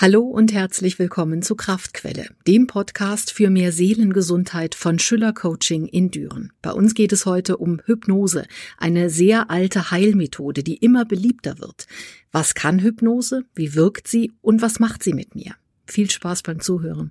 Hallo und herzlich willkommen zu Kraftquelle, dem Podcast für mehr Seelengesundheit von Schüller Coaching in Düren. Bei uns geht es heute um Hypnose, eine sehr alte Heilmethode, die immer beliebter wird. Was kann Hypnose? Wie wirkt sie? Und was macht sie mit mir? Viel Spaß beim Zuhören.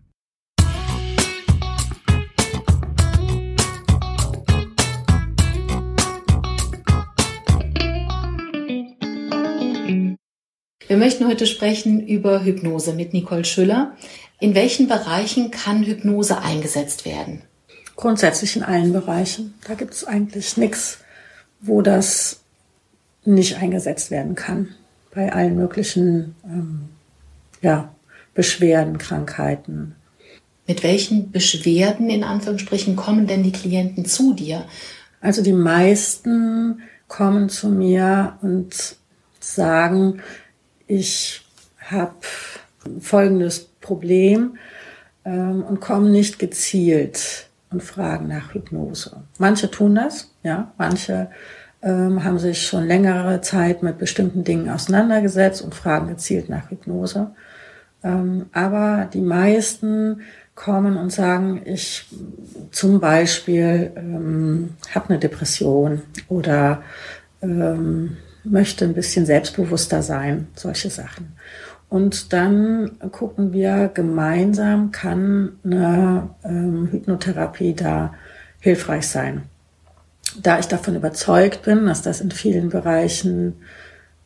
Wir möchten heute sprechen über Hypnose mit Nicole Schüller. In welchen Bereichen kann Hypnose eingesetzt werden? Grundsätzlich in allen Bereichen. Da gibt es eigentlich nichts, wo das nicht eingesetzt werden kann. Bei allen möglichen ähm, ja, Beschwerden, Krankheiten. Mit welchen Beschwerden in Anführungsstrichen kommen denn die Klienten zu dir? Also die meisten kommen zu mir und sagen, ich habe folgendes Problem ähm, und komme nicht gezielt und fragen nach Hypnose. Manche tun das, ja, manche ähm, haben sich schon längere Zeit mit bestimmten Dingen auseinandergesetzt und fragen gezielt nach Hypnose. Ähm, aber die meisten kommen und sagen, ich zum Beispiel ähm, habe eine Depression oder ähm, möchte ein bisschen selbstbewusster sein, solche Sachen. Und dann gucken wir gemeinsam, kann eine ähm, Hypnotherapie da hilfreich sein. Da ich davon überzeugt bin, dass das in vielen Bereichen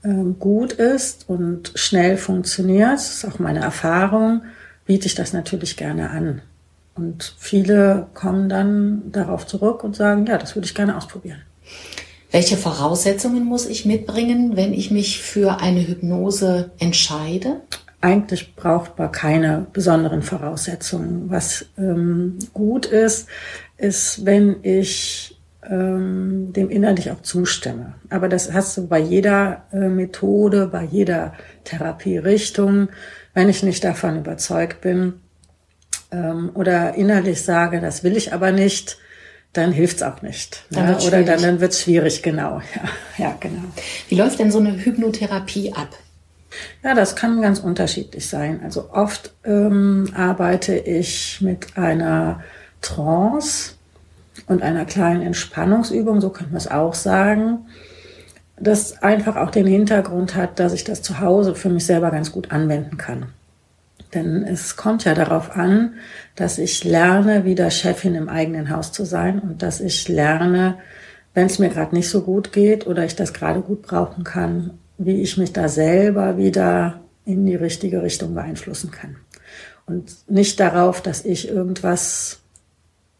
ähm, gut ist und schnell funktioniert, das ist auch meine Erfahrung, biete ich das natürlich gerne an. Und viele kommen dann darauf zurück und sagen, ja, das würde ich gerne ausprobieren. Welche Voraussetzungen muss ich mitbringen, wenn ich mich für eine Hypnose entscheide? Eigentlich braucht man keine besonderen Voraussetzungen. Was ähm, gut ist, ist, wenn ich ähm, dem innerlich auch zustimme. Aber das hast du bei jeder äh, Methode, bei jeder Therapierichtung. Wenn ich nicht davon überzeugt bin ähm, oder innerlich sage, das will ich aber nicht, dann hilft's auch nicht. Dann ne? Oder dann, dann wird's schwierig, genau. Ja, ja, genau. Wie läuft denn so eine Hypnotherapie ab? Ja, das kann ganz unterschiedlich sein. Also oft ähm, arbeite ich mit einer Trance und einer kleinen Entspannungsübung, so könnte man es auch sagen, das einfach auch den Hintergrund hat, dass ich das zu Hause für mich selber ganz gut anwenden kann. Denn es kommt ja darauf an, dass ich lerne, wieder Chefin im eigenen Haus zu sein und dass ich lerne, wenn es mir gerade nicht so gut geht oder ich das gerade gut brauchen kann, wie ich mich da selber wieder in die richtige Richtung beeinflussen kann. Und nicht darauf, dass ich irgendwas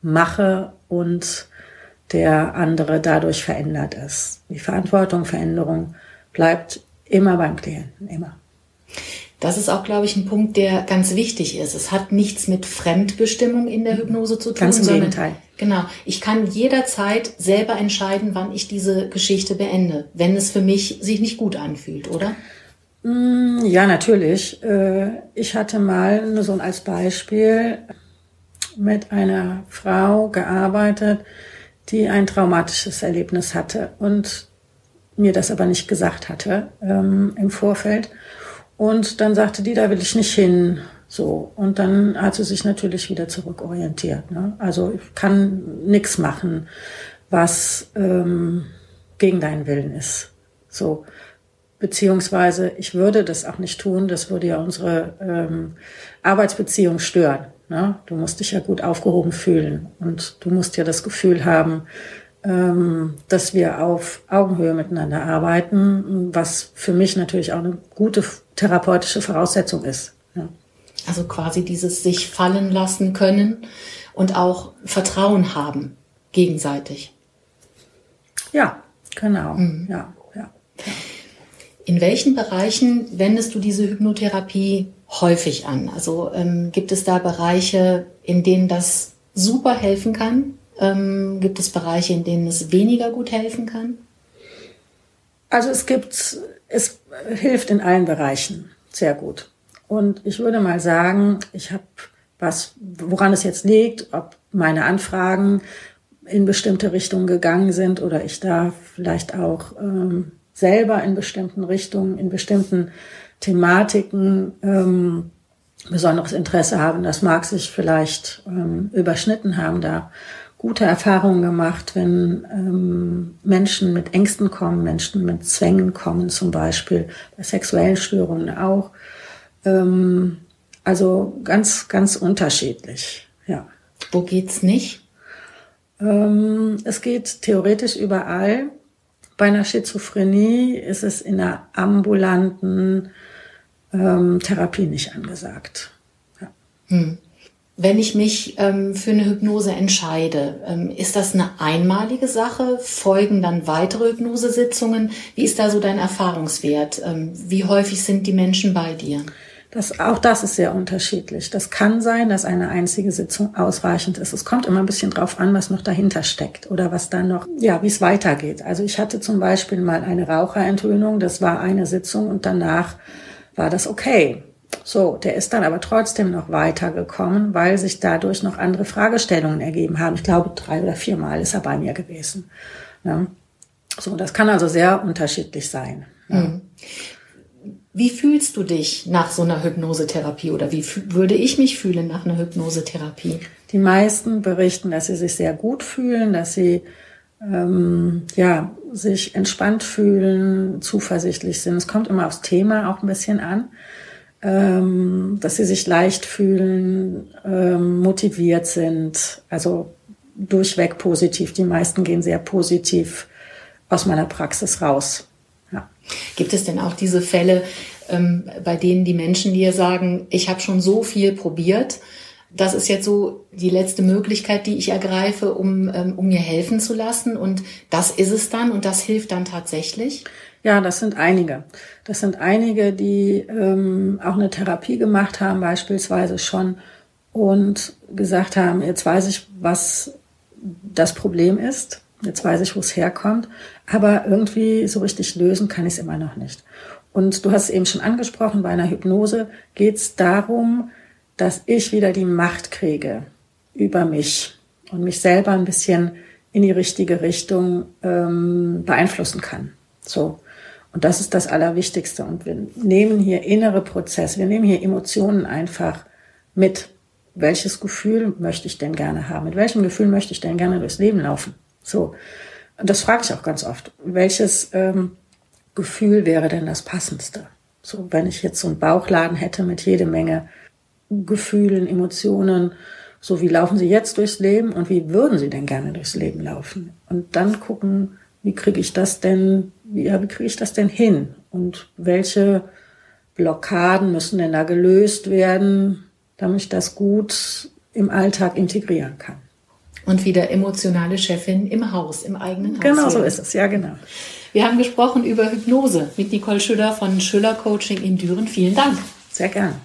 mache und der andere dadurch verändert ist. Die Verantwortung, Veränderung bleibt immer beim Klienten, immer. Das ist auch, glaube ich, ein Punkt, der ganz wichtig ist. Es hat nichts mit Fremdbestimmung in der Hypnose zu tun. Ganz im sondern, Gegenteil. Genau. Ich kann jederzeit selber entscheiden, wann ich diese Geschichte beende, wenn es für mich sich nicht gut anfühlt, oder? Mm, ja, natürlich. Äh, ich hatte mal nur so als Beispiel mit einer Frau gearbeitet, die ein traumatisches Erlebnis hatte und mir das aber nicht gesagt hatte ähm, im Vorfeld. Und dann sagte die, da will ich nicht hin. So. Und dann hat sie sich natürlich wieder zurückorientiert. Ne? Also ich kann nichts machen, was ähm, gegen deinen Willen ist. So. Beziehungsweise ich würde das auch nicht tun, das würde ja unsere ähm, Arbeitsbeziehung stören. Ne? Du musst dich ja gut aufgehoben fühlen und du musst ja das Gefühl haben, dass wir auf Augenhöhe miteinander arbeiten, was für mich natürlich auch eine gute therapeutische Voraussetzung ist. Ja. Also quasi dieses sich fallen lassen können und auch Vertrauen haben gegenseitig. Ja, genau. Mhm. Ja, ja, ja. In welchen Bereichen wendest du diese Hypnotherapie häufig an? Also ähm, gibt es da Bereiche, in denen das super helfen kann? Ähm, gibt es Bereiche, in denen es weniger gut helfen kann? Also es gibt, es hilft in allen Bereichen sehr gut. Und ich würde mal sagen, ich habe was, woran es jetzt liegt, ob meine Anfragen in bestimmte Richtungen gegangen sind oder ich da vielleicht auch ähm, selber in bestimmten Richtungen, in bestimmten Thematiken ähm, besonderes Interesse haben. Das mag sich vielleicht ähm, überschnitten haben, da gute Erfahrungen gemacht, wenn ähm, Menschen mit Ängsten kommen, Menschen mit Zwängen kommen, zum Beispiel bei sexuellen Störungen auch. Ähm, also ganz, ganz unterschiedlich, ja. Wo geht's nicht? Ähm, es geht theoretisch überall. Bei einer Schizophrenie ist es in einer ambulanten ähm, Therapie nicht angesagt. Ja. Hm. Wenn ich mich ähm, für eine Hypnose entscheide, ähm, ist das eine einmalige Sache? Folgen dann weitere Hypnosesitzungen? Wie ist da so dein Erfahrungswert? Ähm, wie häufig sind die Menschen bei dir? Das, auch das ist sehr unterschiedlich. Das kann sein, dass eine einzige Sitzung ausreichend ist. Es kommt immer ein bisschen drauf an, was noch dahinter steckt oder was dann noch, ja, wie es weitergeht. Also ich hatte zum Beispiel mal eine Raucherentwöhnung. Das war eine Sitzung und danach war das okay. So, der ist dann aber trotzdem noch weitergekommen, weil sich dadurch noch andere Fragestellungen ergeben haben. Ich glaube, drei oder viermal ist er bei mir gewesen. Ne? So, das kann also sehr unterschiedlich sein. Ne? Mhm. Wie fühlst du dich nach so einer Hypnosetherapie oder wie würde ich mich fühlen nach einer Hypnosetherapie? Die meisten berichten, dass sie sich sehr gut fühlen, dass sie ähm, ja, sich entspannt fühlen, zuversichtlich sind. Es kommt immer aufs Thema auch ein bisschen an, ähm, dass sie sich leicht fühlen, ähm, motiviert sind, also durchweg positiv. Die meisten gehen sehr positiv aus meiner Praxis raus. Ja. Gibt es denn auch diese Fälle, ähm, bei denen die Menschen dir sagen, ich habe schon so viel probiert, das ist jetzt so die letzte Möglichkeit, die ich ergreife, um, ähm, um mir helfen zu lassen. Und das ist es dann und das hilft dann tatsächlich? Ja, das sind einige. Das sind einige, die ähm, auch eine Therapie gemacht haben, beispielsweise schon, und gesagt haben, jetzt weiß ich, was das Problem ist. Jetzt weiß ich, wo es herkommt. Aber irgendwie so richtig lösen kann ich es immer noch nicht. Und du hast es eben schon angesprochen, bei einer Hypnose geht es darum, dass ich wieder die Macht kriege über mich und mich selber ein bisschen in die richtige Richtung ähm, beeinflussen kann. So. Und das ist das Allerwichtigste. Und wir nehmen hier innere Prozesse, wir nehmen hier Emotionen einfach mit. Welches Gefühl möchte ich denn gerne haben? Mit welchem Gefühl möchte ich denn gerne durchs Leben laufen? So. Und das frage ich auch ganz oft. Welches ähm, Gefühl wäre denn das passendste? So, wenn ich jetzt so einen Bauchladen hätte mit jede Menge Gefühlen, Emotionen, so wie laufen sie jetzt durchs Leben und wie würden sie denn gerne durchs Leben laufen? Und dann gucken, wie kriege ich das denn, wie, wie kriege ich das denn hin? Und welche Blockaden müssen denn da gelöst werden, damit ich das gut im Alltag integrieren kann? Und wieder emotionale Chefin im Haus, im eigenen Haus. Genau so ist es, ja genau. Wir haben gesprochen über Hypnose mit Nicole Schüller von Schüller Coaching in Düren. Vielen Dank. Sehr gern.